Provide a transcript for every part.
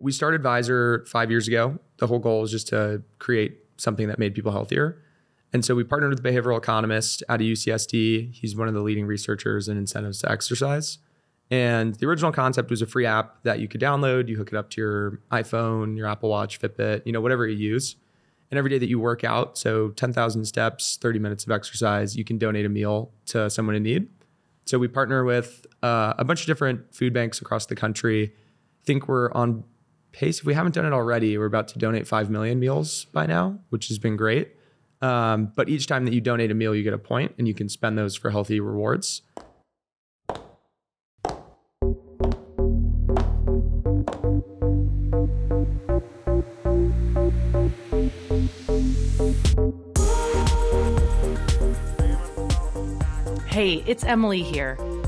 We started Vizer five years ago. The whole goal is just to create something that made people healthier. And so we partnered with a behavioral economist at a UCSD. He's one of the leading researchers in incentives to exercise. And the original concept was a free app that you could download. You hook it up to your iPhone, your Apple Watch, Fitbit, you know, whatever you use. And every day that you work out, so 10,000 steps, 30 minutes of exercise, you can donate a meal to someone in need. So we partner with uh, a bunch of different food banks across the country. I think we're on pace. If we haven't done it already, we're about to donate 5 million meals by now, which has been great. Um, but each time that you donate a meal, you get a point and you can spend those for healthy rewards. Hey, it's Emily here.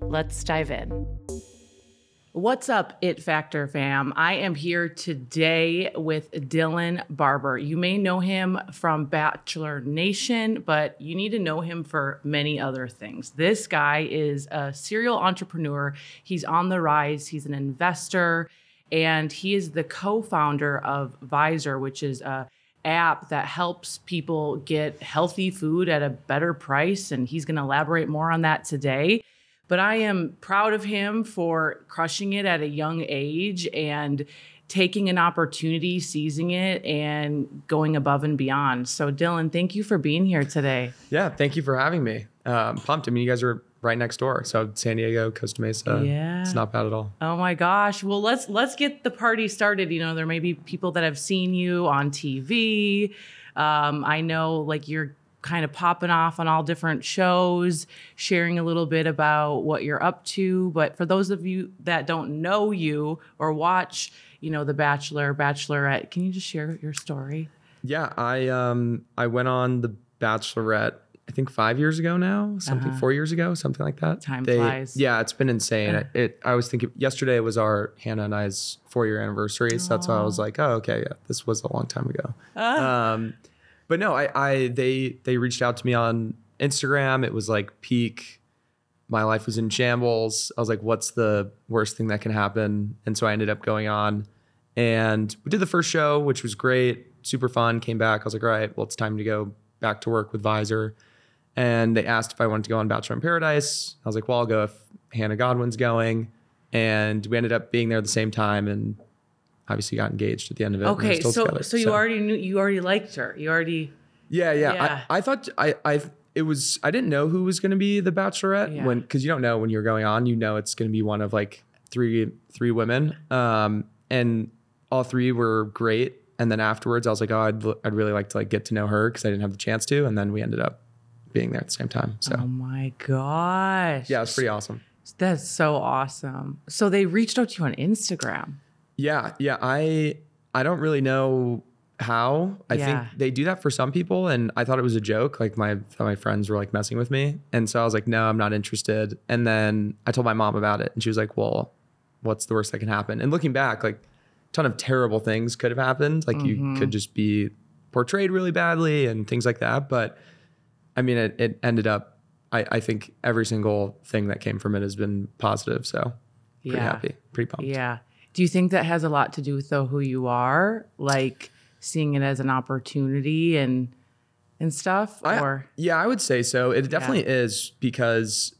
Let's dive in. What's up, It Factor fam? I am here today with Dylan Barbour. You may know him from Bachelor Nation, but you need to know him for many other things. This guy is a serial entrepreneur. He's on the rise, he's an investor, and he is the co founder of Vizer, which is a app that helps people get healthy food at a better price. And he's going to elaborate more on that today but I am proud of him for crushing it at a young age and taking an opportunity, seizing it, and going above and beyond. So, Dylan, thank you for being here today. Yeah, thank you for having me. Um, pumped. I mean, you guys are right next door, so San Diego, Costa Mesa. Yeah, it's not bad at all. Oh my gosh! Well, let's let's get the party started. You know, there may be people that have seen you on TV. Um, I know, like you're kind of popping off on all different shows, sharing a little bit about what you're up to. But for those of you that don't know you or watch, you know, The Bachelor, Bachelorette, can you just share your story? Yeah, I um I went on The Bachelorette I think five years ago now, something uh-huh. four years ago, something like that. Time they, flies. Yeah, it's been insane. It, it, I was thinking yesterday was our Hannah and I's four year anniversary, so that's why I was like, oh, okay, yeah, this was a long time ago. Uh. Um, but no, I, I they they reached out to me on Instagram. It was like peak. My life was in shambles. I was like, what's the worst thing that can happen? And so I ended up going on and we did the first show, which was great, super fun. Came back. I was like, all right, well, it's time to go back to work with Vizer. And they asked if I wanted to go on Bachelor in Paradise. I was like, well, I'll go if Hannah Godwin's going. And we ended up being there at the same time. And obviously got engaged at the end of it. Okay, so together, so you so. already knew you already liked her. You already. Yeah, yeah. yeah. I, I thought I I it was I didn't know who was going to be the Bachelorette yeah. when because you don't know when you're going on. You know it's going to be one of like three three women, um, and all three were great. And then afterwards, I was like, oh, I'd I'd really like to like get to know her because I didn't have the chance to. And then we ended up being there at the same time. So. Oh my gosh. Yeah, it's pretty awesome. That's so awesome. So they reached out to you on Instagram. Yeah, yeah. I I don't really know how. I yeah. think they do that for some people, and I thought it was a joke. Like my my friends were like messing with me, and so I was like, no, I'm not interested. And then I told my mom about it, and she was like, well, what's the worst that can happen? And looking back, like a ton of terrible things could have happened. Like mm-hmm. you could just be portrayed really badly and things like that. But I mean, it, it ended up. I, I think every single thing that came from it has been positive. So pretty yeah. happy, pretty pumped. Yeah. Do you think that has a lot to do with though who you are, like seeing it as an opportunity and and stuff? Or yeah, I would say so. It definitely yeah. is because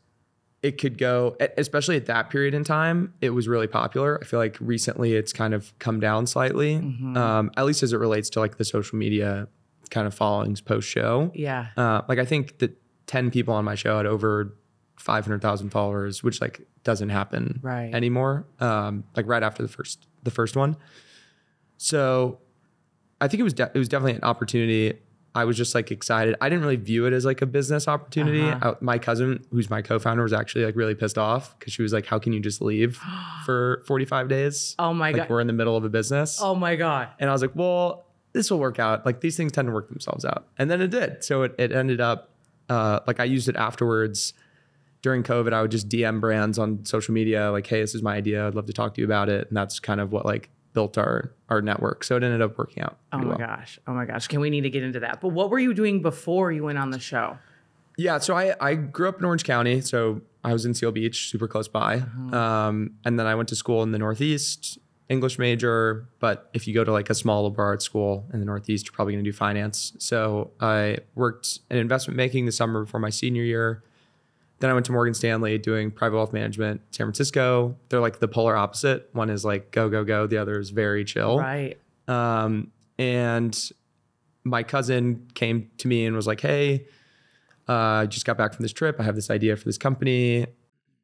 it could go, especially at that period in time. It was really popular. I feel like recently it's kind of come down slightly, mm-hmm. um, at least as it relates to like the social media kind of followings post show. Yeah, uh, like I think that ten people on my show had over 500,000 followers, which like doesn't happen right. anymore. Um, like right after the first the first one. So I think it was de- it was definitely an opportunity. I was just like excited. I didn't really view it as like a business opportunity. Uh-huh. I- my cousin, who's my co-founder, was actually like really pissed off because she was like, "How can you just leave for 45 days? Oh my like god. we're in the middle of a business." Oh my god. And I was like, well, this will work out. Like these things tend to work themselves out. And then it did. So it, it ended up, uh, like I used it afterwards during COVID. I would just DM brands on social media, like, hey, this is my idea. I'd love to talk to you about it. And that's kind of what like built our our network. So it ended up working out. Oh my well. gosh. Oh my gosh. Can we need to get into that? But what were you doing before you went on the show? Yeah. So I, I grew up in Orange County. So I was in Seal Beach, super close by. Uh-huh. Um, and then I went to school in the Northeast, English major. But if you go to like a small liberal arts school in the Northeast, you're probably going to do finance. So I worked in investment banking the summer before my senior year. Then I went to Morgan Stanley doing private wealth management, San Francisco. They're like the polar opposite. One is like go, go, go. The other is very chill. Right. Um, and my cousin came to me and was like, "Hey, uh, I just got back from this trip. I have this idea for this company.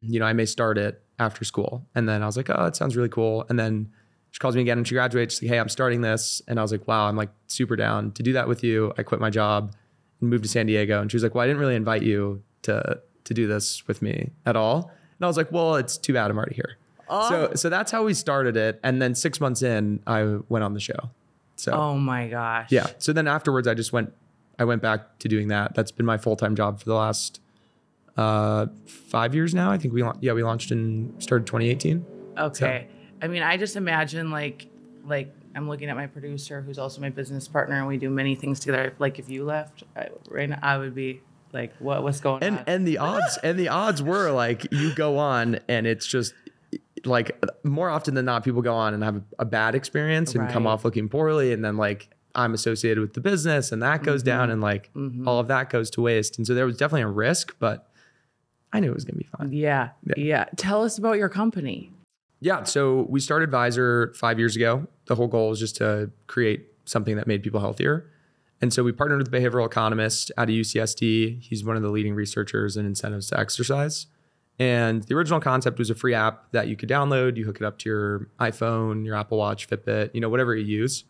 You know, I may start it after school." And then I was like, "Oh, that sounds really cool." And then she calls me again when she graduates. She's like, "Hey, I'm starting this," and I was like, "Wow, I'm like super down to do that with you." I quit my job and moved to San Diego. And she was like, "Well, I didn't really invite you to to do this with me at all." And I was like, "Well, it's too bad I'm already here." So so that's how we started it. And then six months in, I went on the show. So Oh my gosh. yeah. So then afterwards, I just went. I went back to doing that. That's been my full time job for the last uh, five years now. I think we yeah we launched and started 2018. Okay. I mean, I just imagine like like I'm looking at my producer who's also my business partner and we do many things together. Like if you left I, right now, I would be like, what what's going And on? and the odds and the odds were like you go on and it's just like more often than not people go on and have a, bad experience and come off looking poorly and then like I'm associated with the business and that goes down mm-hmm. and like mm-hmm. all of that goes to waste. And so there was definitely a risk, but I knew it was gonna be fine. yeah, yeah. Tell us about your company. Yeah. So we started Vizer five years ago. The whole goal is just to create something that made people healthier. And so we partnered with a behavioral economist out of UCSD. He's one of the leading researchers in incentives to exercise. And the original concept was a free app that you could download. You hook it up to your iPhone, your Apple Watch, Fitbit, you know, whatever you use.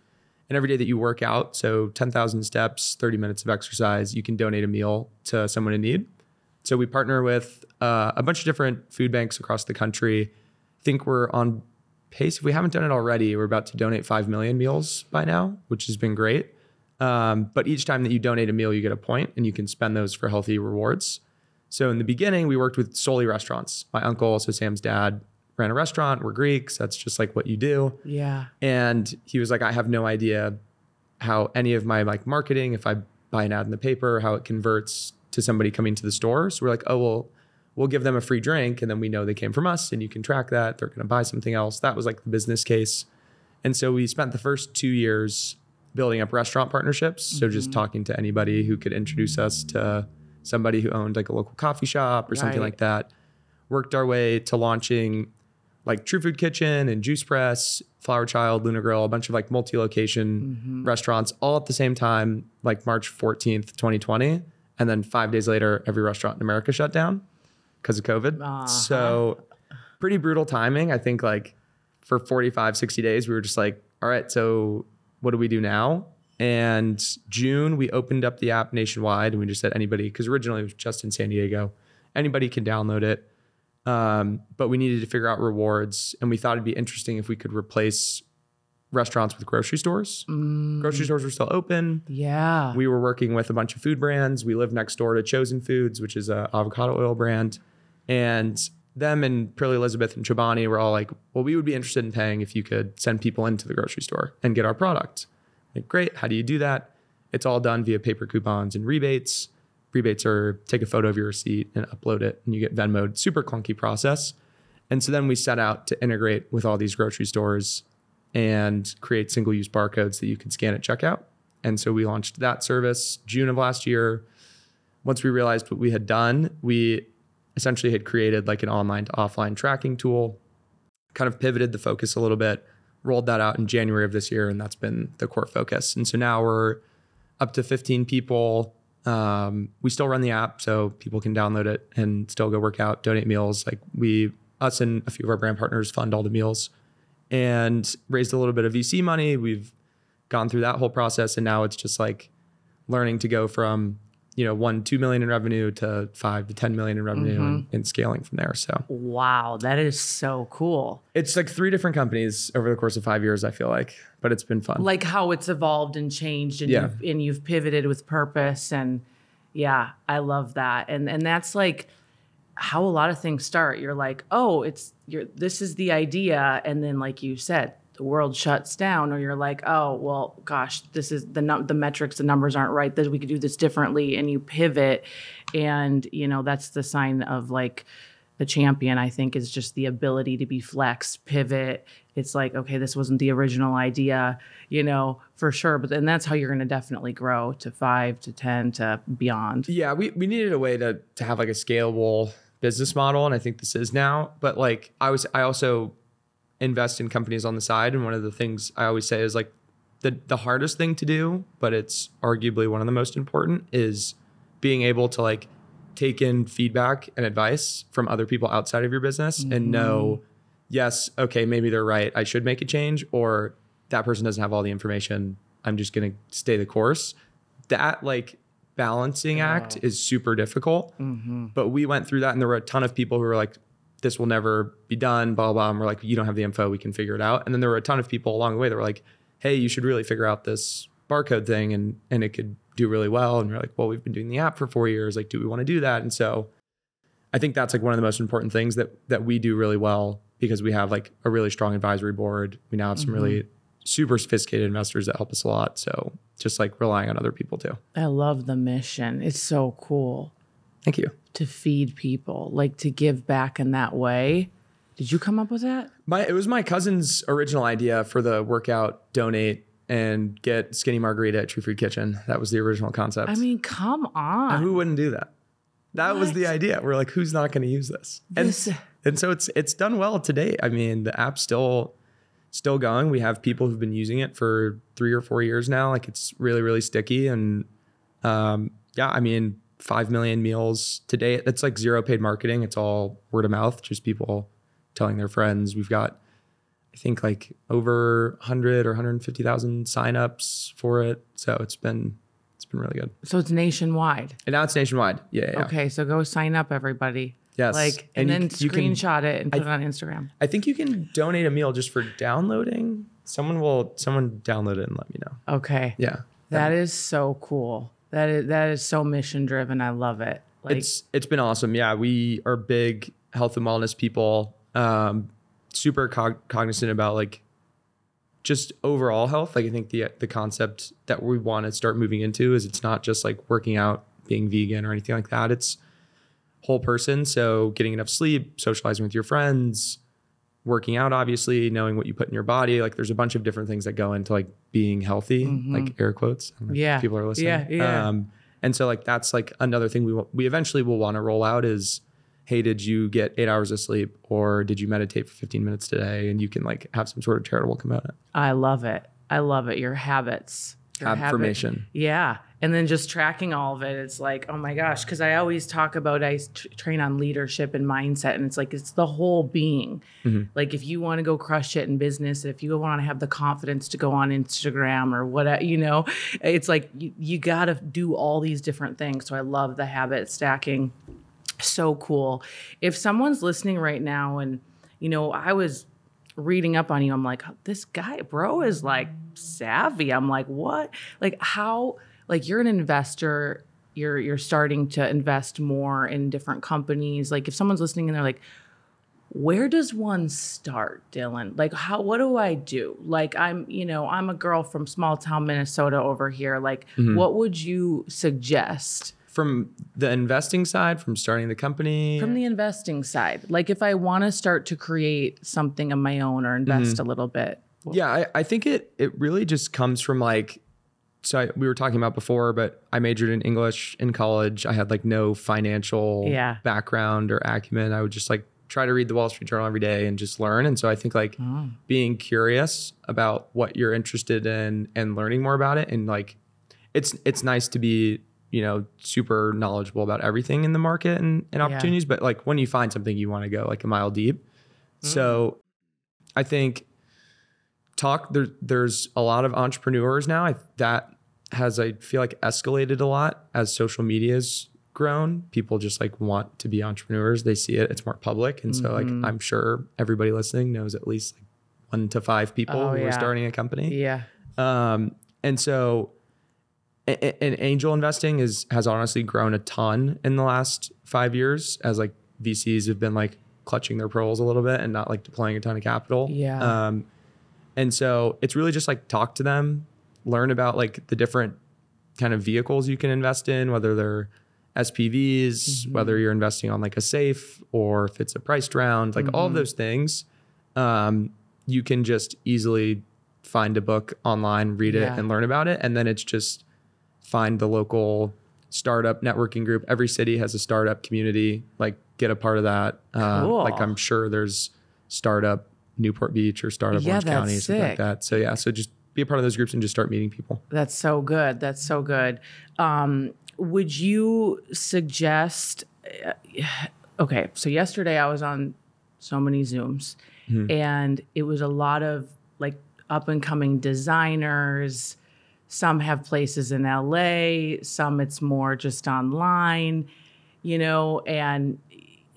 And every day that you work out, so 10,000 steps, 30 minutes of exercise, you can donate a meal to someone in need. So we partner with uh, a bunch of different food banks across the country. I think we're on pace. If we haven't done it already, we're about to donate 5 million meals by now, which has been great. Um, but each time that you donate a meal, you get a point and you can spend those for healthy rewards. So in the beginning, we worked with solely restaurants. My uncle, so Sam's dad, ran a restaurant. We're Greeks. That's just like what you do. Yeah. And he was like, I have no idea how any of my like marketing, if I buy an ad in the paper, how it converts to somebody coming to the store. So we're like, oh well, we'll give them a free drink, and then we know they came from us, and you can track that. They're going to buy something else. That was like the business case. And so we spent the first two years building up restaurant partnerships. So just mm-hmm. talking to anybody who could introduce us to somebody who owned like a local coffee shop or something like that. Worked our way to launching like True Food Kitchen and Juice Press, Flower Child, Luna Grill, a bunch of like multi-location mm-hmm. restaurants all at the same time, like March 14th, 2020. And then five days later, every restaurant in America shut down because of COVID. Uh-huh. So pretty brutal timing. I think like for 45, 60 days, we were just like, all right, so what do we do now? And June, we opened up the app nationwide and we just said anybody, because originally it was just in San Diego, anybody can download it. Um, but we needed to figure out rewards, and we thought it'd be interesting if we could replace restaurants with grocery stores. Grocery stores were still open. Yeah. We were working with a bunch of food brands. We live next door to Chosen Foods, which is a avocado oil brand, and them and Purely Elizabeth and Chobani were all like, "Well, we would be interested in paying if you could send people into the grocery store and get our product." Like, great. How do you do that? It's all done via paper coupons and rebates. Rebates are take a photo of your receipt and upload it, and you get Venmoed. Super clunky process. And so then we set out to integrate with all these grocery stores and create single use barcodes that you can scan at checkout. And so we launched that service June of last year. Once we realized what we had done, we essentially had created like an online to offline tracking tool, kind of pivoted the focus a little bit, rolled that out in January of this year, and that's been the core focus. And so now we're up to 15 people. Um, we still run the app, so people can download it and still go work out, donate meals. Like we, us and a few of our brand partners fund all the meals and raised a little bit of VC money. We've gone through that whole process, and now it's just like learning to go from you know one two million in revenue to five to ten million in revenue mm-hmm. and, and scaling from there. So Wow, that is so cool. it's like three different companies over the course of five years. I feel like, but it's been fun. Like how it's evolved and changed and Yeah. you've and you've pivoted with purpose and yeah, I love that. And and that's like how a lot of things start. You're like, "Oh, it's you're this is the idea." And then like you said, the world shuts down or you're like, "Oh, well, gosh, this is the num- the metrics, the numbers aren't right. That we could do this differently." And you pivot and, you know, that's the sign of like the champion i think is just the ability to be flex pivot it's like okay this wasn't the original idea you know for sure but then that's how you're going to definitely grow to 5 to 10 to beyond yeah, we, we needed a way to to have like a scalable business model, and I think this is now. But like I was, I also invest in companies on the side, and one of the things I always say is like the the hardest thing to do, but it's arguably one of the most important is being able to like take in feedback and advice from other people outside of your business and mm-hmm. know yes okay maybe they're right i should make a change or that person doesn't have all the information i'm just going to stay the course. That like balancing act is super difficult mm-hmm. but we went through that and there were a ton of people who were like this will never be done blah blah, blah. and we're like you don't have the info we can figure it out. And then there were a ton of people along the way that were like hey you should really figure out this barcode thing. And and it could do really well. And we're like well we've been doing the app for four years. Like do we want to do that? And so i think that's like one of the most important things that that we do really well because we have like a really strong advisory board. We now have some really mm-hmm. super sophisticated investors that help us a lot. So just like relying on other people too. I love the mission. It's so cool thank you to feed people like to give back in that way did you come up with that My it was my cousin's original idea for the workout donate and get skinny margarita at True Food Kitchen. That was the original concept. i mean come And on who wouldn't do that? That was the idea. We're like, who's not going to use this? And This- and so it's it's done well to date. I mean, the app's still still going. We have people who've been using it for three or four years now. Like it's really really sticky and um, yeah, I mean, five million meals today. That's like zero paid marketing. It's all word of mouth, just people telling their friends. We've got I think like over 100 or 150,000 signups for it. So it's been it's been really good. so it's nationwide And now it's nationwide. Yeah. yeah, yeah. okay so go sign up everybody Yes. like and, And you then you can- screenshot it and put it on instagram I think you can donate a meal just for downloading. Someone will someone download it and let me know. okay Yeah. That is so cool. That is that is so mission driven. I love it. Like it's it's been awesome. Yeah, we are big health and wellness people. Um, super cog- cognizant about like just overall health. Like I think the the concept that we want to start moving into is it's not just like working out, being vegan or anything like that. It's whole person. So getting enough sleep, socializing with your friends, working out, obviously, knowing what you put in your body. Like there's a bunch of different things that go into like being healthy, like air quotes. I don't know if Yeah. people are listening. Yeah, yeah. Um, and so like that's like another thing we wa- we eventually will want to roll out is, hey, did you get eight hours of sleep or did you meditate for 15 minutes today? And you can like have some sort of charitable component. I love it. I love it. Your habits. Your habit- Affirmation. Yeah. And then just tracking all of it. It's like, oh my gosh. Cause I always talk about, I t- train on leadership and mindset. And it's like, it's the whole being. Mm-hmm. Like, if you want to go crush it in business, if you want to have the confidence to go on Instagram or whatever, you know, it's like you, you got to do all these different things. So I love the habit stacking. so cool. If someone's listening right now and you know, I was reading up on you, I'm like, this guy, bro, is like savvy. I'm like, what? Like how like you're an investor, you're you're starting to invest more in different companies. Like if someone's listening and they're like, where does one start, Dylan? Like how what do I do? Like I'm, you know, I'm a girl from small town Minnesota over here. Like mm-hmm. what would you suggest? From the investing side, from starting the company, from the investing side like if i want to start to create something of my own or invest mm-hmm. a little bit Yeah, I, I think it it really just comes from like so I, we were talking about before, but I majored in English in college. I had like no financial Yeah. background or acumen. I would just like try to read the Wall Street Journal every day and just learn. And so I think like hmm. being curious about what you're interested in and learning more about it and like it's it's nice to be you know super knowledgeable about everything in the market and, and opportunities but like when you find something you want to go like a mile deep so hmm. i think talk there, there's a lot of entrepreneurs now I, that has I feel like escalated a lot as social media's grown. People just like want to be entrepreneurs. They see it, it's more public. And so like Mm-hmm. I'm sure everybody listening knows at least like one to five people Oh, who yeah. are starting a company. Yeah. Um, and so, and angel investing is has honestly grown a ton in the last five years as like VCs have been like clutching their pearls a little bit and not like deploying a ton of capital. Yeah. Um, and so it's really just like talk to them, learn about like the different kind of vehicles you can invest in, whether they're SPVs, whether you're investing on like a safe or if it's a priced round, like all of those things. Um, you can just easily find a book online, read it, Yeah. and learn about it. And then it's just find the local startup networking group. Every city has a startup community. Like get a part of that. Uh, Cool. Like I'm sure there's startup Newport Beach or startup Yeah, Orange County, something like that. So yeah, so just be a part of those groups and just start meeting people. That's so good. That's so good. Um, would you suggest? uh, okay, so yesterday I was on so many Zooms, and it was a lot of like up and coming designers. Some have places in LA. Some it's more just online, you know. And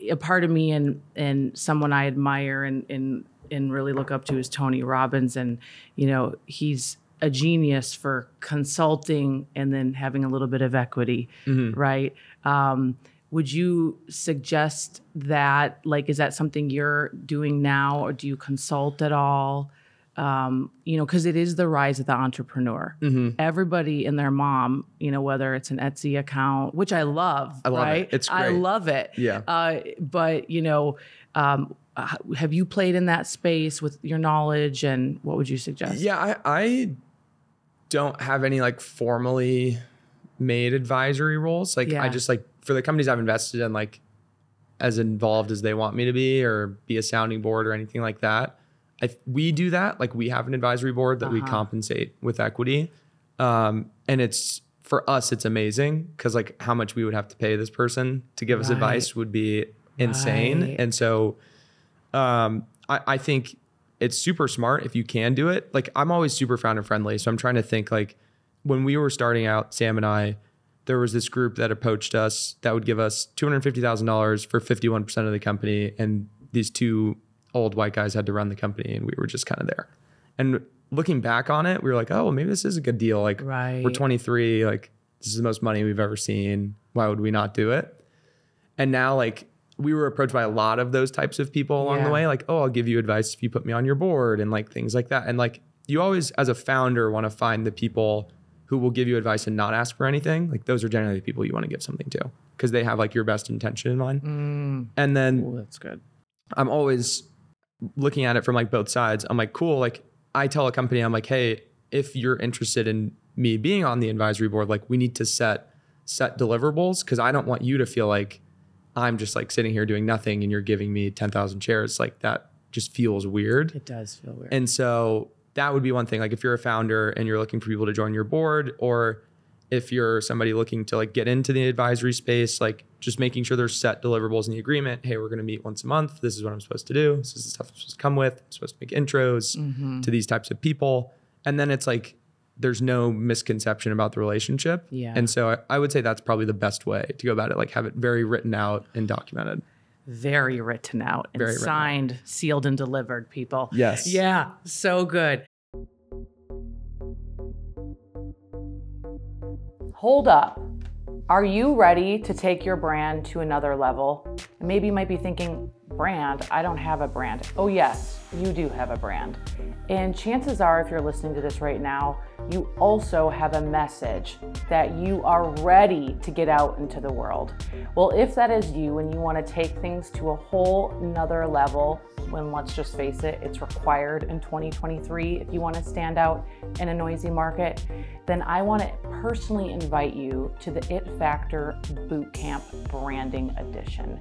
a part of me and and someone I admire and and and really look up to is Tony Robbins, and you know he's a genius for consulting and then having a little bit of equity, right? Um, would you suggest that? Like, is that something you're doing now, or do you consult at all? Um, you know, because it is the rise of the entrepreneur. Everybody and their mom, you know, whether it's an Etsy account, which I love, I love it. right? It's I love it. Yeah. Uh, but you know, um, uh, have you played in that space with your knowledge, and what would you suggest? Yeah, I, I don't have any like formally made advisory roles. Like Yeah. I just like for the companies I've invested in, like as involved as they want me to be or be a sounding board or anything like that. I, we do that. Like we have an advisory board that we Uh-huh. compensate with equity. Um, and it's for us, it's amazing because like how much we would have to pay this person to give us advice would be insane. Right. And so um, I, I think it's super smart if you can do it. Like I'm always super founder friendly. So I'm trying to think like when we were starting out, Sam and I, there was this group that approached us that would give us $250,000 for 51% of the company. And these two old white guys had to run the company and we were just kind of there. And looking back on it, we were like, oh, well, maybe this is a good deal. Like Right. we're 23, like this is the most money we've ever seen. Why would we not do it? And now like we were approached by a lot of those types of people along Yeah. the way. Like, oh, I'll give you advice if you put me on your board and like things like that. And like you always, as a founder, want to find the people who will give you advice and not ask for anything. Like those are generally the people you want to give something to because they have like your best intention in mind. Mm, And then oh, that's good. I'm always looking at it from like both sides. I'm like, cool. Like I tell a company, I'm like, hey, if you're interested in me being on the advisory board, like we need to set set deliverables because I don't want you to feel like I'm just like sitting here doing nothing and you're giving me 10,000 shares. Like that just feels weird. It does feel weird. And so that would be one thing. Like if you're a founder and you're looking for people to join your board, or if you're somebody looking to like get into the advisory space, like just making sure there's set deliverables in the agreement. Hey, we're going to meet once a month. This is what I'm supposed to do. This is the stuff I'm supposed to come with. I'm supposed to make intros Mm-hmm. to these types of people. And then it's like there's no misconception about the relationship. Yeah. And so I, I would say that's probably the best way to go about it. Like have it very written out and documented. very written out and Very written out. signed, sealed, and delivered, people. Yes. Yeah, so good. Hold up. Are you ready to take your brand to another level? Maybe you might be thinking, brand? I don't have a brand. Oh, yes, you do have a brand. And chances are, if you're listening to this right now, you also have a message that you are ready to get out into the world. Well, if that is you and you want to take things to a whole nother level, when let's just face it, it's required in 2023 if you want to stand out in a noisy market, then I want to personally invite you to the It Factor Bootcamp Branding Edition.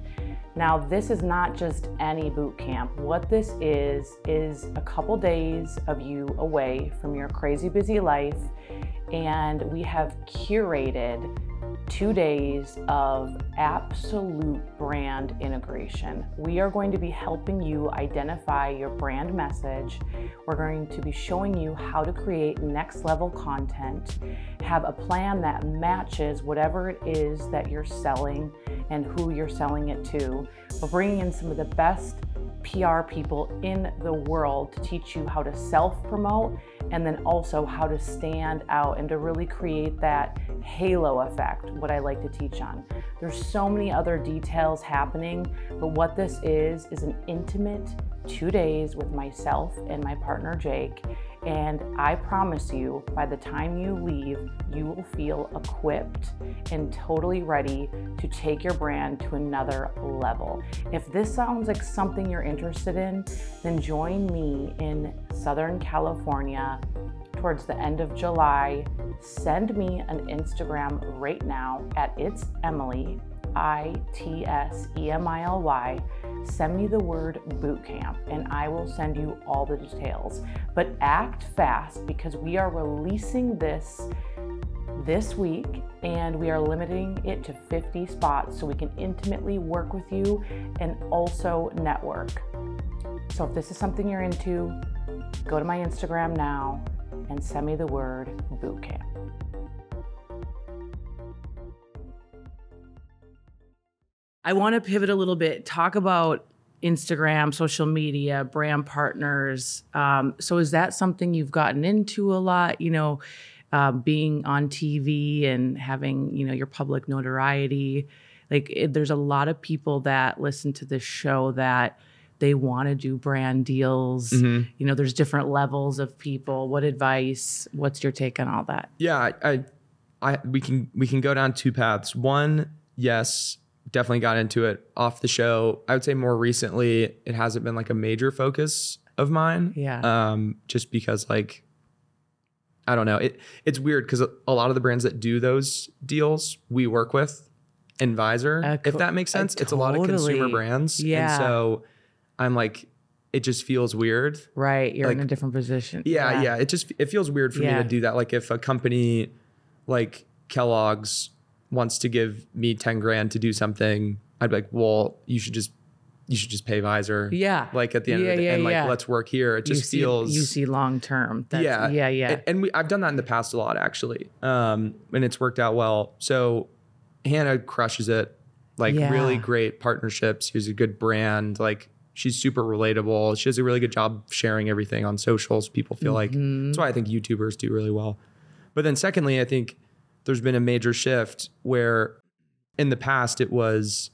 Now, this is not just any boot camp. What this is, is a couple days of you away from your crazy busy life, and we have curated two days of absolute brand integration. We are going to be helping you identify your brand message. We're going to be showing you how to create next level content, have a plan that matches whatever it is that you're selling and who you're selling it to. We're bringing in some of the best PR people in the world to teach you how to self promote and then also how to stand out and to really create that halo effect, what I like to teach on. There's so many other details happening, but what this is is an intimate two days with myself and my partner Jake. And I promise you, by the time you leave, you will feel equipped and totally ready to take your brand to another level. If this sounds like something you're interested in, then join me in Southern California towards the end of July. Send me an Instagram right now at It's Emily, I T S E M I L Y send me the word bootcamp and I will send you all the details. But act fast because we are releasing this this week and we are limiting it to 50 spots so we can intimately work with you and also network. So if this is something you're into, go to my Instagram now and send me the word bootcamp. I want to pivot a little bit, talk about Instagram, social media, brand partners. Um, so, is that something you've gotten into a lot? You know, uh, being on TV and having you know your public notoriety. Like, it, there's a lot of people that listen to this show that they want to do brand deals. Mm-hmm. You know, there's different levels of people. What advice? What's your take on all that? Yeah, I, I, we can we can go down two paths. One, yes, definitely got into it off the show. I would say more recently, it hasn't been like a major focus of mine. Yeah. Um, just because like I don't know. It it's weird because a lot of the brands that do those deals we work with, Advisor, Uh, if that makes uh, sense. It's a lot of consumer brands. Yeah. And so I'm like, it just feels weird. Right, you're in a different position. Yeah, yeah. It just it feels weird for Yeah. me to do that. Like if a company like Kellogg's wants to give me 10 grand to do something, I'd be like, well, you should just you should just pay Vizer. Yeah. Like at the end Yeah, of the day, yeah, and like yeah. let's work here. It You just see, feels you see long term. That's- yeah, yeah, yeah. And, and we I've done that in the past a lot actually, um, and it's worked out well. So Hannah crushes it, like Yeah. really great partnerships. She's a good brand, like she's super relatable. She does a really good job sharing everything on socials. People feel like Mm-hmm. that's why I think YouTubers do really well. But then secondly, I think there's been a major shift where in the past it was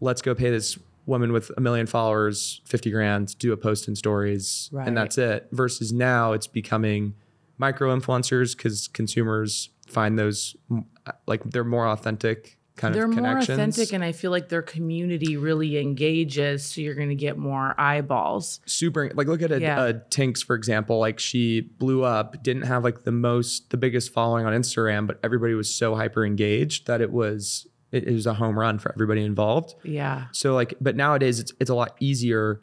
let's go pay this woman with a million followers 50 grand do a post in stories Right. and that's it versus now it's becoming micro influencers because consumers find those like they're more authentic kind They're of more authentic, and I feel like their community really engages, so you're going to get more eyeballs. super like look at a, Yeah. a Tinx for example like she blew up didn't have like the most the biggest following on Instagram but everybody was so hyper engaged that it was it, it was a home run for everybody involved Yeah, So like, but nowadays it's it's a lot easier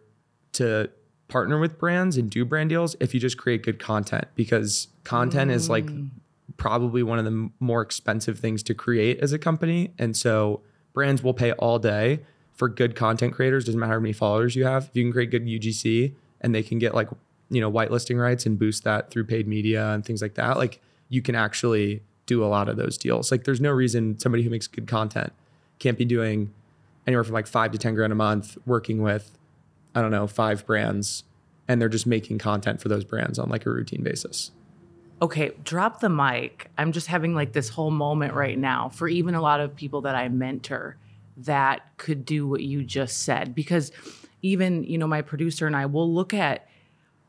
to partner with brands and do brand deals if you just create good content because content is like mm. Probably one of the more expensive things to create as a company. And so brands will pay all day for good content creators. Doesn't matter how many followers you have. If you can create good UGC and they can get like, you know, whitelisting rights and boost that through paid media and things like that, like you can actually do a lot of those deals. Like there's no reason somebody who makes good content can't be doing anywhere from like five to 10 grand a month working with, I don't know, five brands. And they're just making content for those brands on like a routine basis. Okay, drop the mic. I'm just having like this whole moment right now for even a lot of people that I mentor that could do what you just said. Because even, you know, my producer and I will look at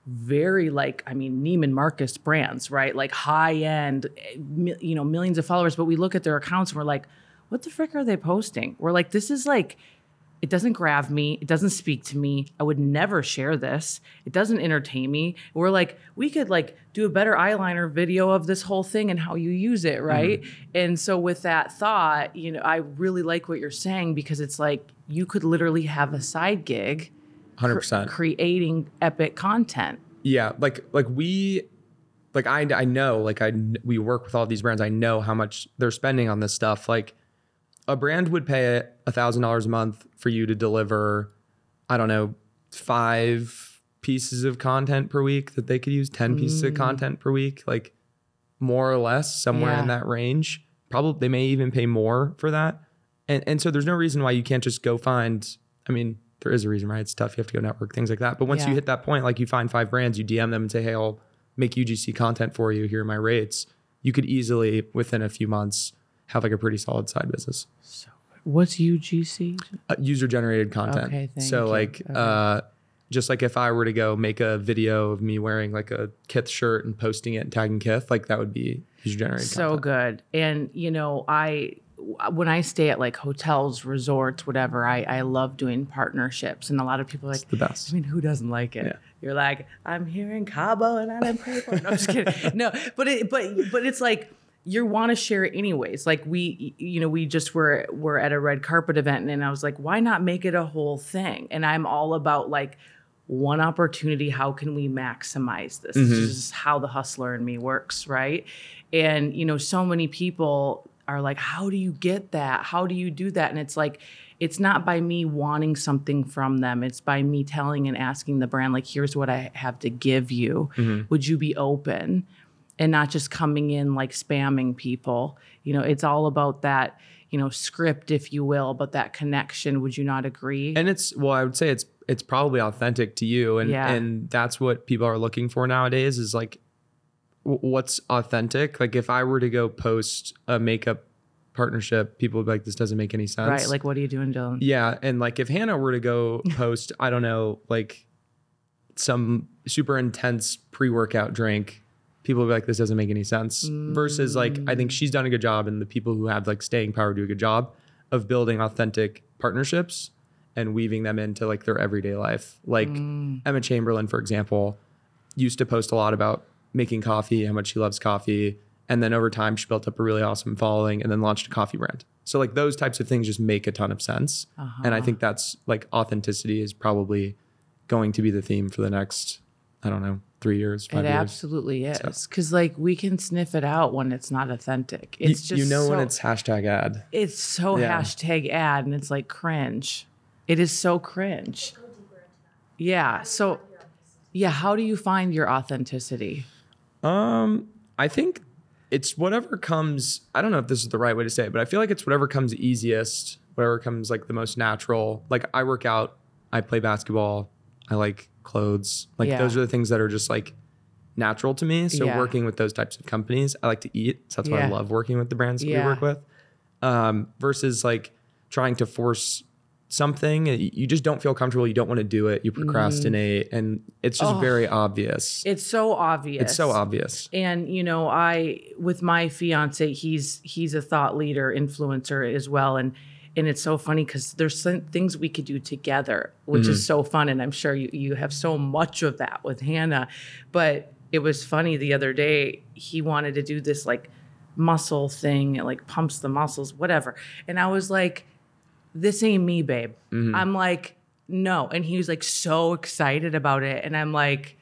very like, I mean, Neiman Marcus brands, right? Like high end, eh, you know, millions of followers, but we look at their accounts and we're like, what the frick are they posting? We're like, this is like, it doesn't grab me. It doesn't speak to me. I would never share this. It doesn't entertain me. We're like, we could like do a better eyeliner video of this whole thing and how you use it, mm-hmm. right? And so with that thought, you know, I really like what you're saying because it's like you could literally have a side gig 100%. creating epic content. Yeah, like like we like I I know like I we work with all these brands. I know how much they're spending on this stuff. Like a brand would pay a thousand dollars a month for you to deliver, I don't know, five pieces of content per week that they could use, 10 pieces of mm. content per week, like more or less, somewhere in that range. Probably they may even pay more for that. And and so there's no reason why you can't just go find, I mean, there is a reason, right? It's tough. You have to go network, things like that. But once Yeah. you hit that point, like you find five brands, you DM them and say, Hey, I'll make UGC content for you. Here are my rates. You could easily, within a few months, have like a pretty solid side business So What's UGC? uh, user generated content. Okay, thank so you. like Okay. uh just like if I were to go make a video of me wearing like a Kith shirt and posting it and tagging Kith, like that would be user generated so content. good and you know i when i stay at like hotels resorts whatever i i love doing partnerships and a lot of people are like the best. I mean, who doesn't like it? Yeah. You're like, I'm here in Cabo and I didn't pay for it. No, I'm just kidding. No, but it, but but it's like you want to share it anyways. Like we, you know, we just were were at a red carpet event, and I was like, why not make it a whole thing? And I'm all about like one opportunity. How can we maximize this? This mm-hmm. is how the hustler in me works, right? And you know, so many people are like, how do you get that? How do you do that? And it's like it's not by me wanting something from them it's by me telling and asking the brand like here's what i have to give you mm-hmm. would you be open and not just coming in like spamming people you know it's all about that you know script if you will but that connection would you not agree And it's well, I would say it's it's probably authentic to you, and Yeah. and that's what people are looking for nowadays is like what's authentic. Like if I were to go post a makeup partnership, people would be like, "This doesn't make any sense." right like what are you doing dylan Yeah, and like if Hannah were to go post, I don't know, like some super intense pre-workout drink, people be like, "This doesn't make any sense." Versus like, I think mm. she's done a good job, and the people who have like staying power do a good job of building authentic partnerships and weaving them into like their everyday life. Like mm. Emma Chamberlain, for example, used to post a lot about making coffee, how much she loves coffee. And then over time, she built up a really awesome following and then launched a coffee brand. So, like, those types of things just make a ton of sense. And I uh-huh. think that's like authenticity is probably going to be the theme for the next, I don't know, three years, it years. absolutely is because like we can sniff it out when it's not authentic You, it's just you know when it's hashtag ad. it's so Yeah. hashtag ad and it's like cringe. It is so cringe. Yeah. So, yeah. How do you find your authenticity? Um, I think it's whatever comes. I don't know if this is the right way to say it, but I feel like it's whatever comes easiest, whatever comes like the most natural. Like I work out, I play basketball, I like clothes. Like Yeah. those are the things that are just like natural to me. So Yeah. working with those types of companies, I like to eat. So that's why I love working with the brands that we work with. Um, versus like trying to force something you just don't feel comfortable you don't want to do it you procrastinate and it's just Oh. very obvious It's so obvious. it's so obvious And you know, I with my fiance, he's he's a thought leader, influencer as well, and and it's so funny because there's some things we could do together, which is mm-hmm. so fun, and I'm sure you you have so much of that with Hannah. But it was funny the other day. He wanted to do this like muscle thing, it like pumps the muscles, whatever, and I was like, "This ain't me, babe." Mm-hmm. I'm like, "No," and he was like so excited about it, and I'm like.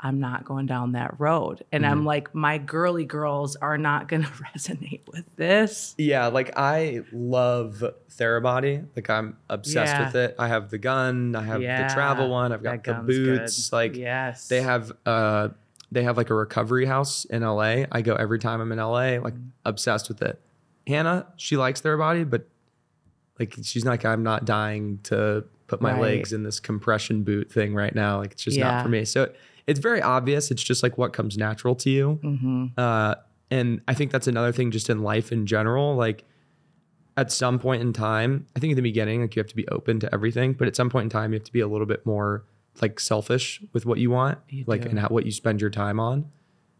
I'm not going down that road. And I'm like, my girly girls are not going to resonate with this. Yeah, like I love Therabody. Like I'm obsessed Yeah. with it. I have the gun. I have Yeah, the travel one. I've got that the boots. good. Like Yes. they have uh they have like a recovery house in LA. I go every time I'm in LA. Like Mm. obsessed with it. Hannah, she likes Therabody, but like she's like I'm not dying to put my Right. legs in this compression boot thing right now. Like it's just Yeah. not for me. So it's very obvious. It's just like what comes natural to you. Mm-hmm. Uh, and I think that's another thing just in life in general. Like at some point in time, I think in the beginning, like you have to be open to everything, but at some point in time, you have to be a little bit more like selfish with what you want, You like do. and how, what you spend your time on,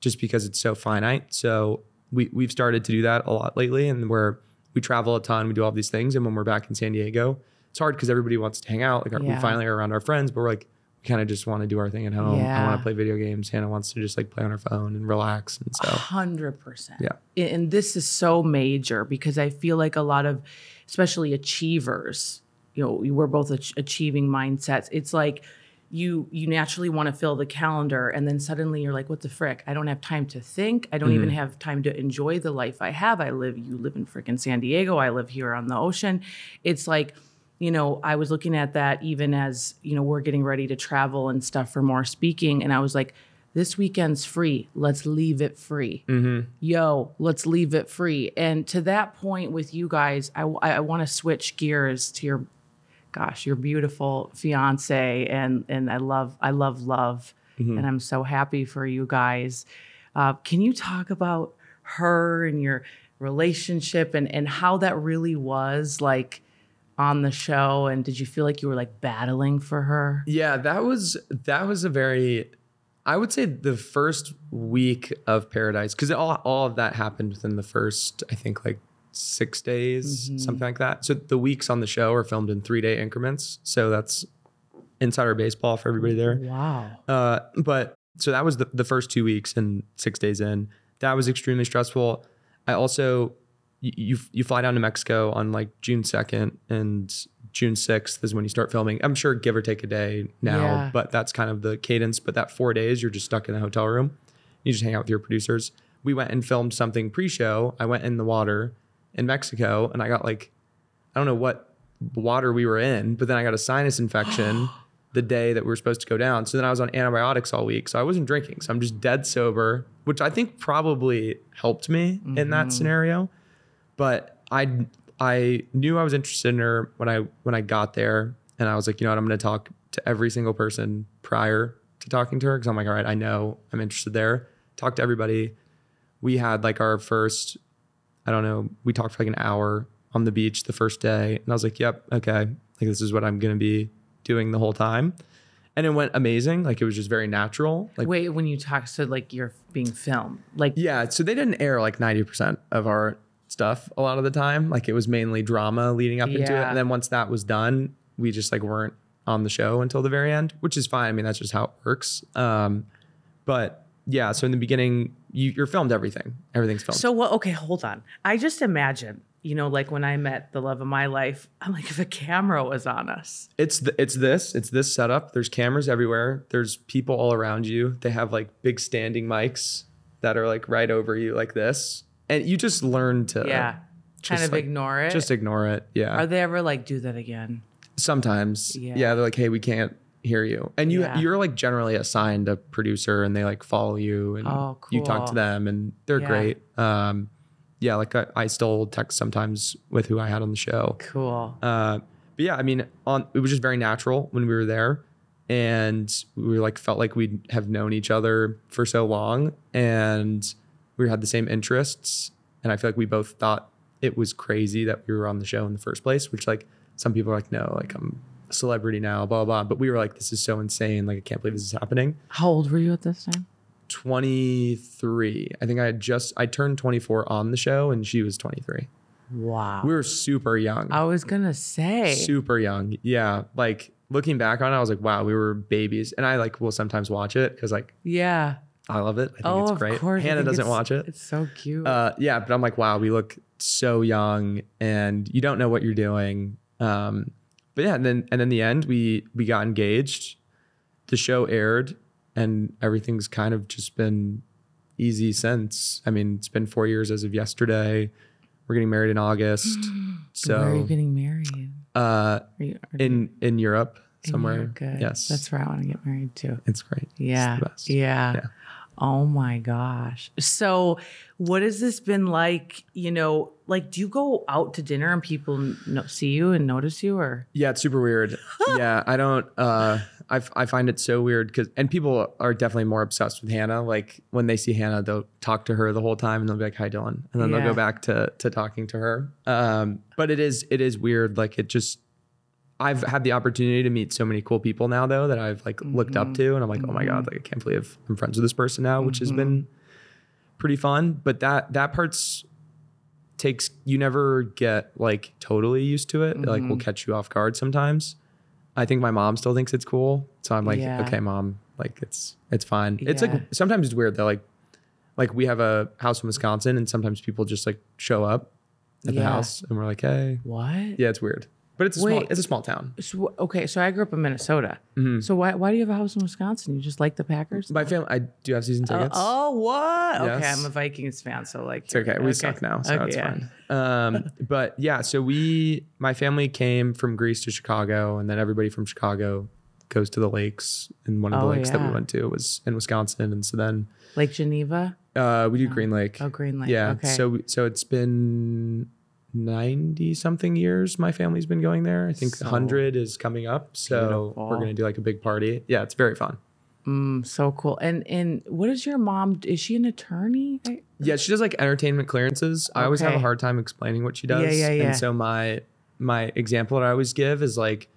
just because it's so finite. So we we've started to do that a lot lately, and where we travel a ton, we do all these things, and when we're back in San Diego, it's hard because everybody wants to hang out. Like Yeah. we finally are around our friends, but we're like. Kind of just want to do our thing at home. I Yeah. want to play video games. Hannah wants to just like play on her phone and relax. And so hundred percent. Yeah. And this is so major because I feel like a lot of, especially achievers, you know, we're both ach- achieving mindsets. It's like you you naturally want to fill the calendar and then suddenly you're like what the frick i don't have time to think i don't even mm-hmm. have time to enjoy the life i have i live you live in frickin' san diego i live here on the ocean it's like you know i was looking at that even as you know we're getting ready to travel and stuff for more speaking and i was like this weekend's free. Let's leave it free. Yo let's leave it free. And to that point with you guys i, I want to switch gears to your gosh, your beautiful fiance, and and I love I love love, and I'm so happy for you guys. Uh, can you talk about her and your relationship and and how that really was like on the show? And did you feel like you were like battling for her? Yeah, that was that was a very I would say the first week of Paradise because all all of that happened within the first I think like six days something like that. So the weeks on the show are filmed in three day increments. So that's insider baseball for everybody there. Wow. Uh, but so that was the, the first two weeks and six days in. That was extremely stressful. I also you you, you fly down to Mexico on like June second and June sixth is when you start filming. I'm sure give or take a day now, Yeah. but that's kind of the cadence. But that four days you're just stuck in the hotel room. You just hang out with your producers. We went and filmed something pre-show. I went in the water in Mexico and I got like I don't know what water we were in, but then I got a sinus infection the day that we were supposed to go down. So then I was on antibiotics all week. So I wasn't drinking. So I'm just dead sober, which I think probably helped me in that mm-hmm. scenario. But I I knew I was interested in her when I when I got there, and I was like, you know what, I'm going to talk to every single person prior to talking to her because I'm like, all right, I know I'm interested there. Talk to everybody. We had like our first I don't know, we talked for like an hour on the beach the first day. And I was like, yep, okay. Like this is what I'm going to be doing the whole time. And it went amazing. Like it was just very natural. Like, Wait, when you talk, so like you're being filmed, like yeah. So they didn't air like 90% of our stuff a lot of the time. Like it was mainly drama leading up into it. And then once that was done, we just like weren't on the show until the very end, which is fine. I mean, that's just how it works. Um, but yeah, so in the beginning, you, you're filmed everything. Everything's filmed. So what? Okay, hold on. I just imagine, you know, like when I met the love of my life, I'm like, if a camera was on us, It's th- it's this it's this setup. There's cameras everywhere. There's people all around you. They have like big standing mics that are like right over you like this, and you just learn to yeah, kind of like, ignore it. just ignore it. Yeah, Are they ever like do that again? sometimes. Yeah. Yeah. they're like, hey, we can't hear you, and you Yeah. you're like generally assigned a producer, and they like follow you, and Oh, you talk to them, and they're Yeah. great. Um, yeah, like I, I still text sometimes with who I had on the show. Cool. Uh, but yeah, I mean, on it was just very natural when we were there, and we were like felt like we'd have known each other for so long, and we had the same interests, and I feel like we both thought it was crazy that we were on the show in the first place. Which like some people are like, no, like I'm a celebrity now, blah blah. blah. But we were like, this is so insane. Like I can't believe this is happening. How old were you at this time? 23. I think I had just I turned 24 on the show, and she was 23. Wow. We were super young. I was gonna say. super young. Yeah. Like looking back on it, I was like, wow, we were babies. And I like will sometimes watch it because like yeah. I love it. I think Oh, it's of great. course. Hannah doesn't watch it. It's so cute. Uh, yeah, but I'm like, wow, we look so young and you don't know what you're doing. Um, but yeah, and then and then the end, we we got engaged. The show aired, and everything's kind of just been easy since. I mean, it's been four years as of yesterday. We're getting married in August. so Where are you getting married? uh, Are you, are in in Europe somewhere. Yes, That's where I want to get married too. it's great. It's Yeah. best. Yeah. Yeah. Oh my gosh. So, what has this been like? You know, like, do you go out to dinner and people no- see you and notice you, or Yeah, it's super weird. yeah, I don't. uh I, f- I find it so weird because and people are definitely more obsessed with Hannah. Like when they see Hannah, they'll talk to her the whole time and they'll be like, "Hi, Dylan," and then they'll go back to to talking to her. Um, but it is it is weird. Like it just. I've had the opportunity to meet so many cool people now, though, that I've like looked up mm-hmm. to, and I'm like, oh my god, like I can't believe I'm friends with this person now, which has been mm-hmm. pretty fun. But that that part's takes you never get like totally used to it. Like will mm-hmm. catch you off guard sometimes. I think my mom still thinks it's cool, so I'm like, Yeah. okay, mom, like it's it's fine. It's like sometimes it's weird though. Like like we have a house in Wisconsin, and sometimes people just like show up at the house, and we're like, hey, what? yeah, it's weird. But it's a small it's a small town. So, okay, so I grew up in Minnesota. So why why do you have a house in Wisconsin? You just like the Packers? My family, I do have season Oh, tickets. oh, what? Okay, I'm a Vikings fan, so like It's okay. We suck now, so it's yeah. fine. Um, but yeah, so we, my family came from Greece to Chicago, and then everybody from Chicago goes to the lakes. And one of the Oh, lakes that we went to was in Wisconsin, and so then Lake Geneva. uh, we do Green Lake. Oh, Green Lake. Yeah. Okay. So so it's been ninety something years. My family's been going there. I think So hundred is coming up. So beautiful. we're gonna do like a big party. Yeah, it's very fun. Mm, so cool. And and what is your mom? Is she an attorney? Yeah, she does like entertainment clearances. I always have a hard time explaining what she does. Yeah, yeah, yeah. And so my my example that I always give is like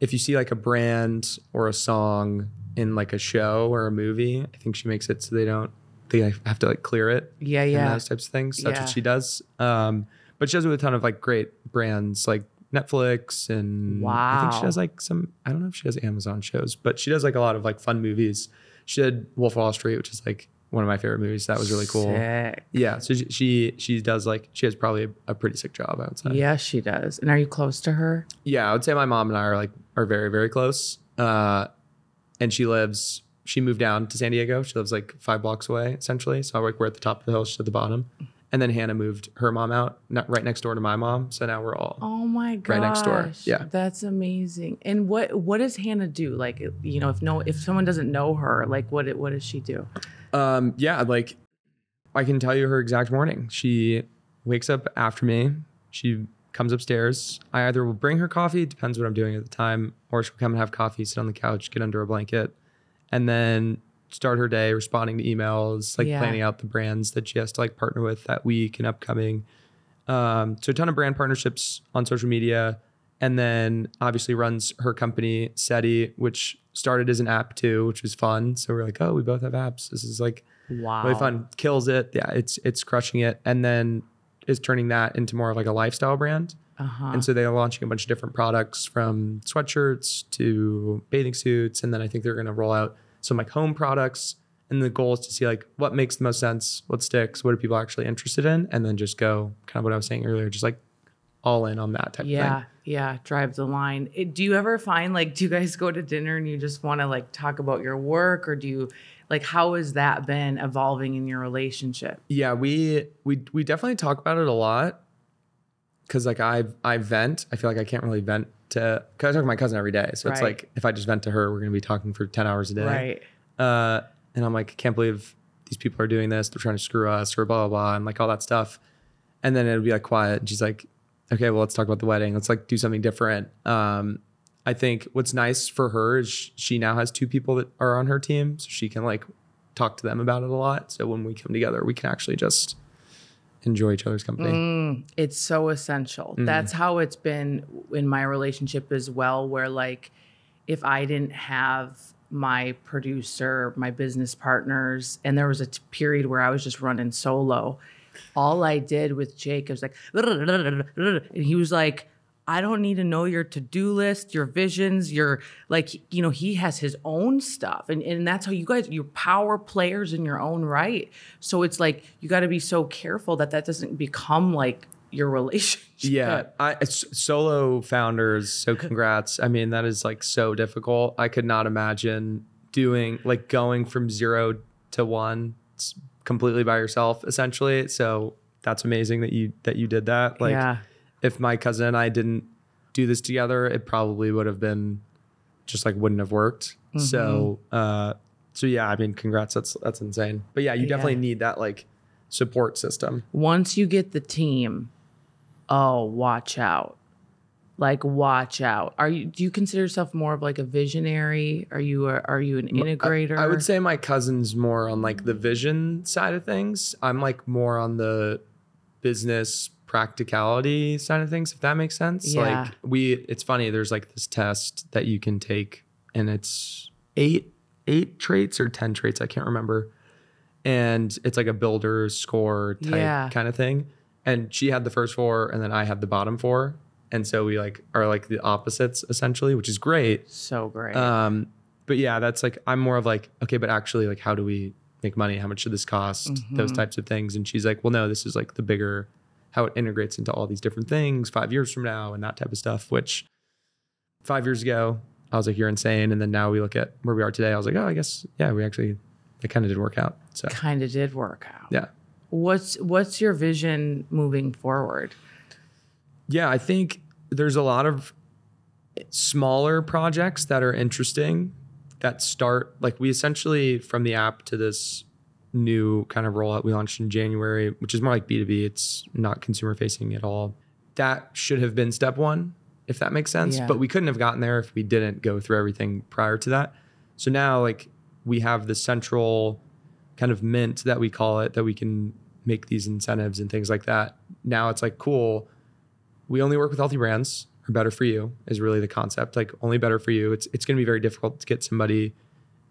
if you see like a brand or a song in like a show or a movie, I think she makes it so they don't they have to like clear it. Yeah, and yeah. those types of things. That's Yeah. what she does. Um, but she does it with a ton of like great brands like Netflix and I think she Wow. does like some I don't know if she does Amazon shows, but she does like a lot of like fun movies. She did Wolf of Wall Street, which is like one of my favorite movies. That was really cool. Sick. Yeah, so she, she does like she has probably a, a pretty sick job. I would say. Yes, she does. And are you close to her? Yeah, I would say my mom and I are like are very very close. Uh, and she lives. She moved down to San Diego. She lives like five blocks away, essentially. So like we're at the top of the hill. She's at the bottom. And then Hannah moved her mom out, not right next door to my mom. So now we're all. Oh my gosh. Right next door. Yeah. That's amazing. And what what does Hannah do? Like you know, if no if someone doesn't know her, like what what does she do? Um, yeah, like I can tell you her exact morning. She wakes up after me. She comes upstairs. I either will bring her coffee, depends what I'm doing at the time, or she'll come and have coffee, sit on the couch, get under a blanket, and then start her day responding to emails, like Yeah. planning out the brands that she has to like partner with that week and upcoming. Um, so a ton of brand partnerships on social media, and then obviously runs her company SETI, which started as an app too, which was fun. So we're like, oh, we both have apps. This is like Wow. really fun. Kills it. Yeah, it's it's crushing it. And then is turning that into more of like a lifestyle brand. Uh-huh. And so they're launching a bunch of different products from sweatshirts to bathing suits. And then I think they're gonna roll out some like home products. And the goal is to see like what makes the most sense, what sticks, what are people actually interested in, and then just go kind of what I was saying earlier, just like all in on that type of yeah, yeah, drive the line. It, do you ever find like do you guys go to dinner and you just want to like talk about your work or do you like how has that been evolving in your relationship? Yeah, we we we definitely talk about it a lot. Cause like I I vent. I feel like I can't really vent to cause I talk to my cousin every day. So it's Right. like if I just vent to her, we're gonna be talking for 10 hours a day. Right. Uh and I'm like, I can't believe these people are doing this, they're trying to screw us or blah blah blah and like all that stuff. And then it'll be like quiet. And she's like, Okay, well let's talk about the wedding. Let's like do something different. Um I think what's nice for her is sh- she now has two people that are on her team, so she can like talk to them about it a lot. So when we come together, we can actually just enjoy each other's company. Mm, it's so essential. Mm-hmm. That's how it's been in my relationship as well, where like if I didn't have my producer, my business partners, and there was a t- period where I was just running solo, all I did with Jake was like, and he was like, I don't need to know your to-do list, your visions, your like, you know, he has his own stuff. And and that's how you guys you're power players in your own right. So it's like you got to be so careful that that doesn't become like your relationship. Yeah, I solo founders. So congrats. I mean, that is like so difficult. I could not imagine doing like going from zero to one completely by yourself, essentially. So that's amazing that you that you did that. Like, yeah. If my cousin and I didn't do this together, it probably would have been just like wouldn't have worked. So, uh, so yeah, I mean, congrats. That's that's insane. But yeah, you definitely Yeah. need that like support system. Once you get the team, oh, watch out. Like watch out. Are you do you consider yourself more of like a visionary? Are you a, are you an integrator? I would say my cousin's more on like the vision side of things. I'm like more on the business practicality side of things, if that makes sense. Yeah. Like we it's funny, there's like this test that you can take and it's eight eight traits or ten traits, I can't remember. And it's like a builder score type Yeah. kind of thing. And she had the first four and then I had the bottom four. And so we like are like the opposites essentially, which is great. so great. Um, but yeah, that's like I'm more of like, okay, but actually, like, how do we make money? How much should this cost? Those Mm-hmm. types of things. And she's like, well, no, this is like the bigger how it integrates into all these different things five years from now and that type of stuff. Which five years ago, I was like, you're insane. And then now we look at where we are today. I was like, oh, I guess, yeah, we actually, it kind of did work out. So, Kind of did work out. yeah. What's what's your vision moving forward? Yeah, I think there's a lot of smaller projects that are interesting that start like we essentially from the app to this new kind of rollout we launched in January, which is more like B2B, it's not consumer facing at all. That should have been step 1 if that makes sense, Yeah. but we couldn't have gotten there if we didn't go through everything prior to that. So now like we have the central kind of mint that we call it that we can make these incentives and things like that. Now it's like cool. We only work with healthy brands or better for you is really the concept. Like only better for you. It's it's going to be very difficult to get somebody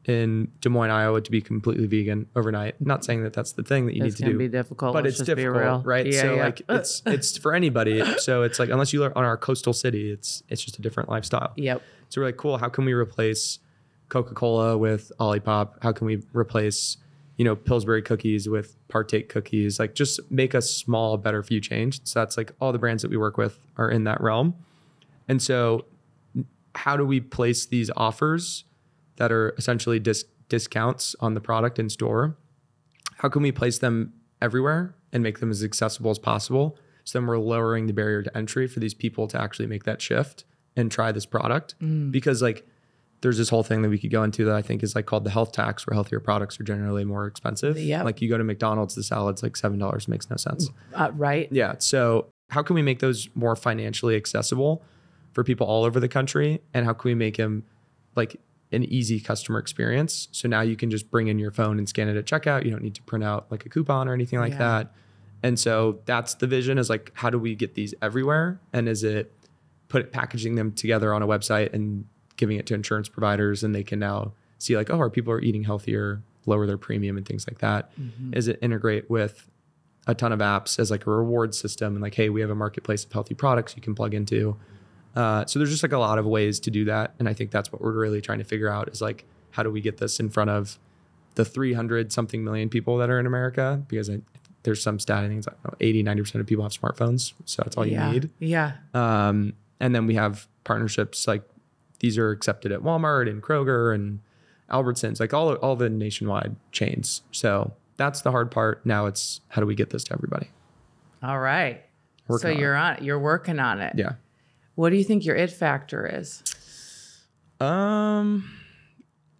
in Des Moines, Iowa to be completely vegan overnight. Not saying that that's the thing that you It's need to do. It's gonna be difficult. but let's it's just be real. difficult, right? Yeah, so yeah. like it's it's for anybody. So it's like unless you live on our coastal city, it's it's just a different lifestyle. Yep. So we're like, cool. How can we replace Coca Cola with Olipop? How can we replace you know Pillsbury cookies with Partake cookies? Like just make a small, better for you change. So that's like all the brands that we work with are in that realm. And so, how do we place these offers that are essentially dis- discounts on the product in store? How can we place them everywhere and make them as accessible as possible? So then we're lowering the barrier to entry for these people to actually make that shift and try this product. Because like there's this whole thing that we could go into that I think is like called the health tax, where healthier products are generally more expensive. Yep. Like you go to McDonald's, the salad's like seven dollars, makes no sense. Uh, right. Yeah. So how can we make those more financially accessible for people all over the country? And how can we make them like an easy customer experience? So now you can just bring in your phone and scan it at checkout. You don't need to print out like a coupon or anything like Yeah. that. And so that's the vision is like, how do we get these everywhere? And is it put packaging them together on a website and giving it to insurance providers and they can now see like, oh, our people are eating healthier, lower their premium and things like that? Mm-hmm. Is it integrate with a ton of apps as like a reward system and like hey we have a marketplace of healthy products you can plug into uh, so there's just like a lot of ways to do that and i think that's what we're really trying to figure out is like how do we get this in front of the 300 something million people that are in america because I, there's some stat i think it's like 80 90% of people have smartphones so that's all yeah. you need Yeah. um, and then we have partnerships like these are accepted at Walmart and Kroger and Albertsons, like all all the nationwide chains. So that's the hard part. Now it's how do we get this to everybody? All right. Working so on it. you're on. You're working on it. Yeah. What do you think your it factor is? Um,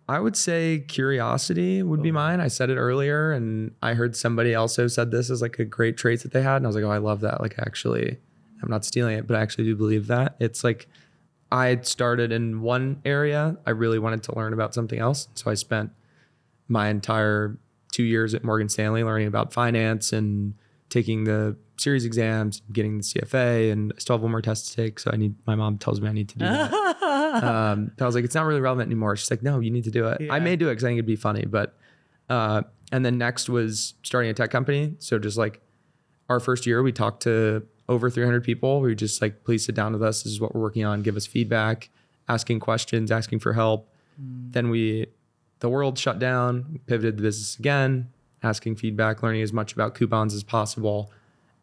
I would say curiosity would be mine. I said it earlier, and I heard somebody also said this as like a great trait that they had, and I was like, oh, I love that. Like, actually, I'm not stealing it, but I actually do believe that. It's like I started in one area. I really wanted to learn about something else, so I spent my entire two years at Morgan Stanley learning about finance and taking the series exams, getting the CFA, and I still have one more test to take. So I need. My mom tells me I need to do that um, I was like, it's not really relevant anymore. She's like, no, you need to do it. I may do it because I think it'd be funny, but uh, and then next was starting a tech company. So just like our first year, we talked to over 300 people. We were just like, please sit down with us. This is what we're working on. Give us feedback, asking questions, asking for help. Then we, the world shut down, pivoted the business again, asking feedback, learning as much about coupons as possible.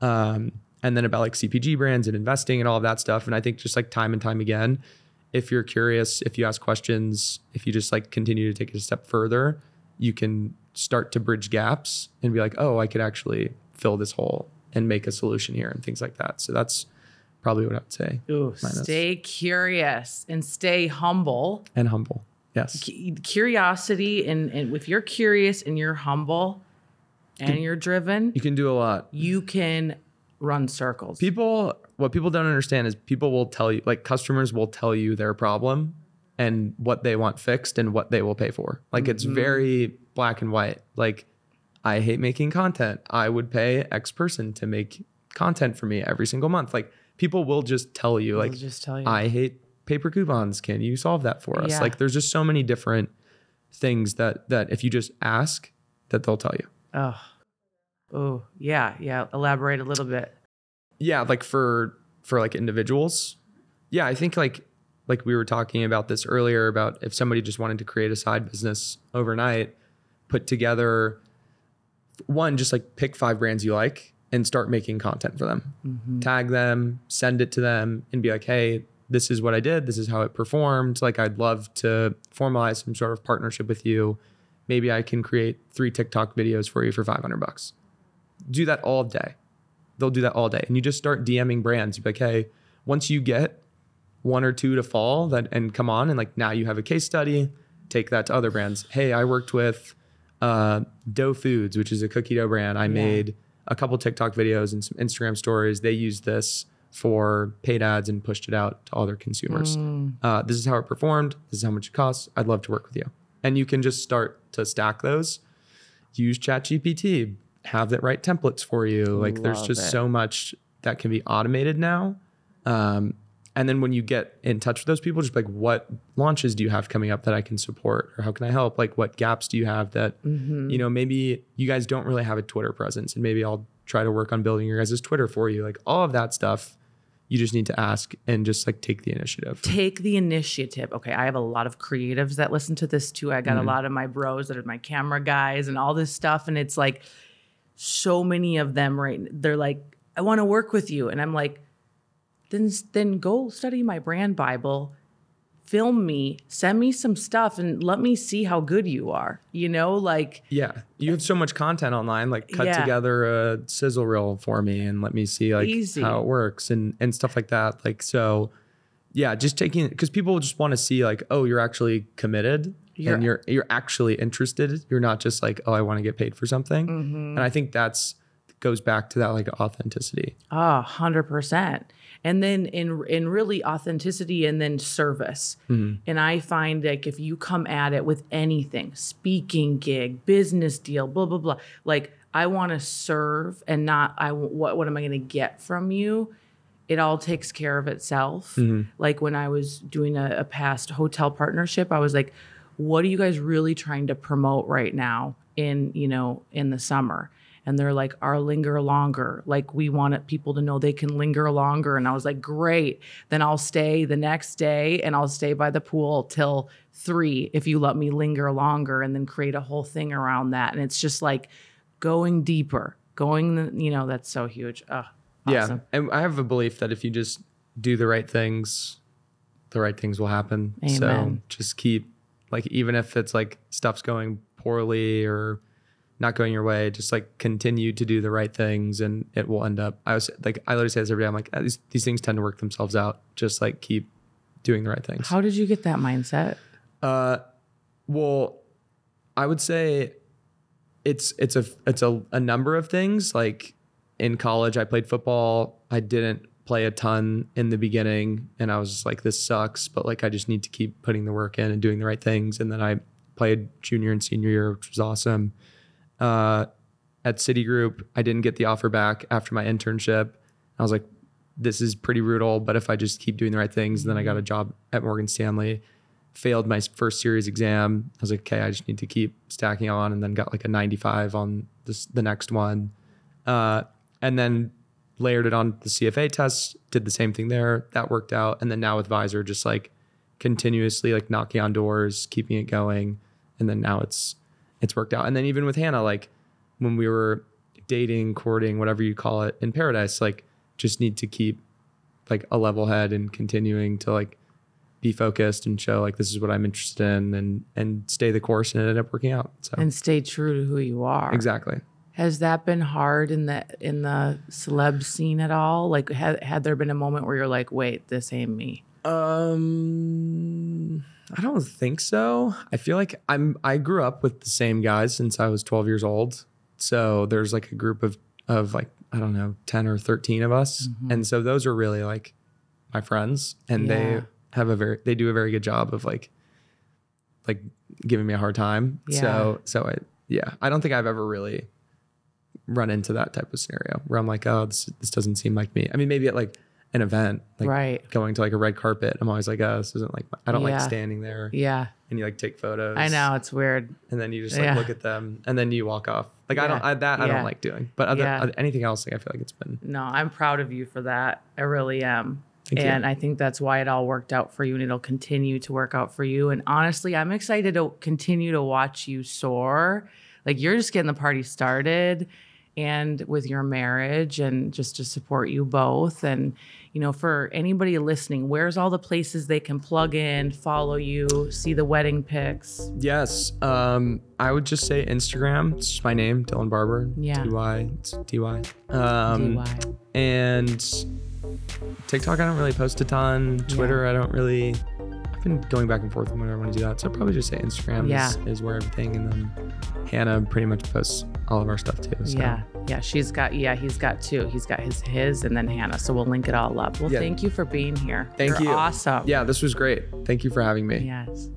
Um, and then about like CPG brands and investing and all of that stuff. And I think just like time and time again, if you're curious, if you ask questions, if you just like continue to take it a step further, you can start to bridge gaps and be like, oh, I could actually fill this hole and make a solution here and things like that. So that's probably what I would say. Ooh, stay curious and stay humble. And humble. Yes. Cu- Curiosity and, and if you're curious and you're humble and you're driven, You can do a lot. you can run circles. People, what people don't understand is people will tell you, like customers will tell you their problem and what they want fixed and what they will pay for. Like it's mm-hmm. very black and white. Like I hate making content. I would pay X person to make content for me every single month. Like people will just tell you, They'll like, just tell you. I hate paper coupons. Can you solve that for us? Yeah. Like there's just so many different things that that if you just ask, that they'll tell you. oh, oh, yeah, yeah. Elaborate a little bit. yeah like for for like individuals yeah i think like like we were talking about this earlier about if somebody just wanted to create a side business overnight put together one just like pick five brands you like and start making content for them. Mm-hmm. Tag them, send it to them, and be like, hey, this is what I did. This is how it performed. Like, I'd love to formalize some sort of partnership with you. Maybe I can create three TikTok videos for you for 500 bucks. Do that all day. They'll do that all day. And you just start DMing brands. You're like, hey, once you get one or two to fall that and come on, and like now you have a case study, take that to other brands. Hey, I worked with uh, Dough Foods, which is a cookie dough brand. I made a couple TikTok videos and some Instagram stories. They used this for paid ads and pushed it out to all their consumers. Uh, this is how it performed. This is how much it costs. I'd love to work with you. And you can just start to stack those. Use ChatGPT. Have it write templates for you. Like there's just it. so much that can be automated now. Um, and then when you get in touch with those people, just like, what launches do you have coming up that I can support? Or how can I help? Like, what gaps do you have that, you know, maybe you guys don't really have a Twitter presence and maybe I'll try to work on building your guys' Twitter for you. Like, all of that stuff, you just need to ask and just like take the initiative. take the initiative. Okay, I have a lot of creatives that listen to this too. I got a lot of my bros that are my camera guys and all this stuff. And it's like so many of them right they're like, I want to work with you. And I'm like, then then go study my brand Bible, film me, send me some stuff and let me see how good you are. You know, like Yeah. You have so much content online. Like, cut Yeah. together a sizzle reel for me and let me see like Easy. how it works and and stuff like that. Like, so yeah, just taking because people just want to see like, oh, you're actually committed You're- and you're you're actually interested. You're not just like, oh, I want to get paid for something. Mm-hmm. And I think that's goes back to that like authenticity. Ah, hundred percent. And then in in really authenticity and then service. And I find like if you come at it with anything, speaking gig, business deal, blah blah blah, like I want to serve and not I what what am I going to get from you? It all takes care of itself. Like when I was doing a, a past hotel partnership, I was like, what are you guys really trying to promote right now in you know in the summer? and they're like our linger longer like we want people to know they can linger longer and i was like great then i'll stay the next day and i'll stay by the pool till three if you let me linger longer and then create a whole thing around that and it's just like going deeper going the, you know that's so huge Ugh, awesome. Yeah. And I have a belief that if you just do the right things, the right things will happen. So just keep like even if it's like stuff's going poorly or not going your way, just like continue to do the right things and it will end up I was like I literally say this every day. I'm like "Ah, these, these things tend to work themselves out. Just like keep doing the right things. how did you get that mindset Uh, well, I would say it's it's a it's a, a number of things. Like in college, I played football. I didn't play a ton in the beginning, and I was just like, this sucks. But like, I just need to keep putting the work in and doing the right things. And then I played junior and senior year, which was awesome. Uh, at Citigroup, I didn't get the offer back after my internship. I was like, this is pretty brutal, but if I just keep doing the right things, then I got a job at Morgan Stanley. Failed my first series exam. I was like, okay, I just need to keep stacking on, and then got like a 95 on this the next one, uh, and then layered it on the CFA test. Did the same thing there. That worked out, and then now with Vizer, just like continuously like knocking on doors, keeping it going, and then now it's it's worked out. And then even with Hannah, like when we were dating, courting, whatever you call it in paradise, like just need to keep like a level head and continuing to like be focused and show like this is what I'm interested in and and stay the course and it ended up working out. So and stay true to who you are exactly. Has that been hard in the in the celeb scene at all? Like, had had there been a moment where you're like, "Wait, this ain't me"? Um I don't think so. I feel like I'm I grew up with the same guys since I was 12 years old. So there's like a group of of like I don't know, 10 or 13 of us. And so those are really like my friends and Yeah. they have a very they do a very good job of like like giving me a hard time. Yeah. So so I yeah, I don't think I've ever really run into that type of scenario where I'm like, oh, this this doesn't seem like me. I mean, maybe at like an event, like Right. going to like a red carpet, I'm always like, oh, this isn't like I don't Yeah. like standing there. Yeah, And you like take photos. I know it's weird. And then you just like Yeah. look at them, and then you walk off. Like I don't I, that I don't like doing. But other, Yeah. other- anything else, like I feel like it's been No, I'm proud of you for that. I really am. Thank you. and I think that's why it all worked out for you and it'll continue to work out for you. And honestly, I'm excited to continue to watch you soar. Like you're just getting the party started and with your marriage and just to support you both. And, you know, for anybody listening, where's all the places they can plug in, follow you, see the wedding pics? Yes. Um, I would just say Instagram. It's just my name, Dylan Barbour. Yeah. DY. It's DY. Um, DY. And TikTok, I don't really post a ton. Twitter, I don't really. I've been going back and forth on whenever I want to do that. So I'd probably just say Instagram Yeah. is, is where everything. And then Hannah pretty much posts all of our stuff too. So. Yeah, yeah, she's got yeah, he's got two. He's got his his and then Hannah. So we'll link it all up. Well, Yeah. thank you for being here. Thank You're you. Awesome. Yeah, this was great. Thank you for having me. Yes.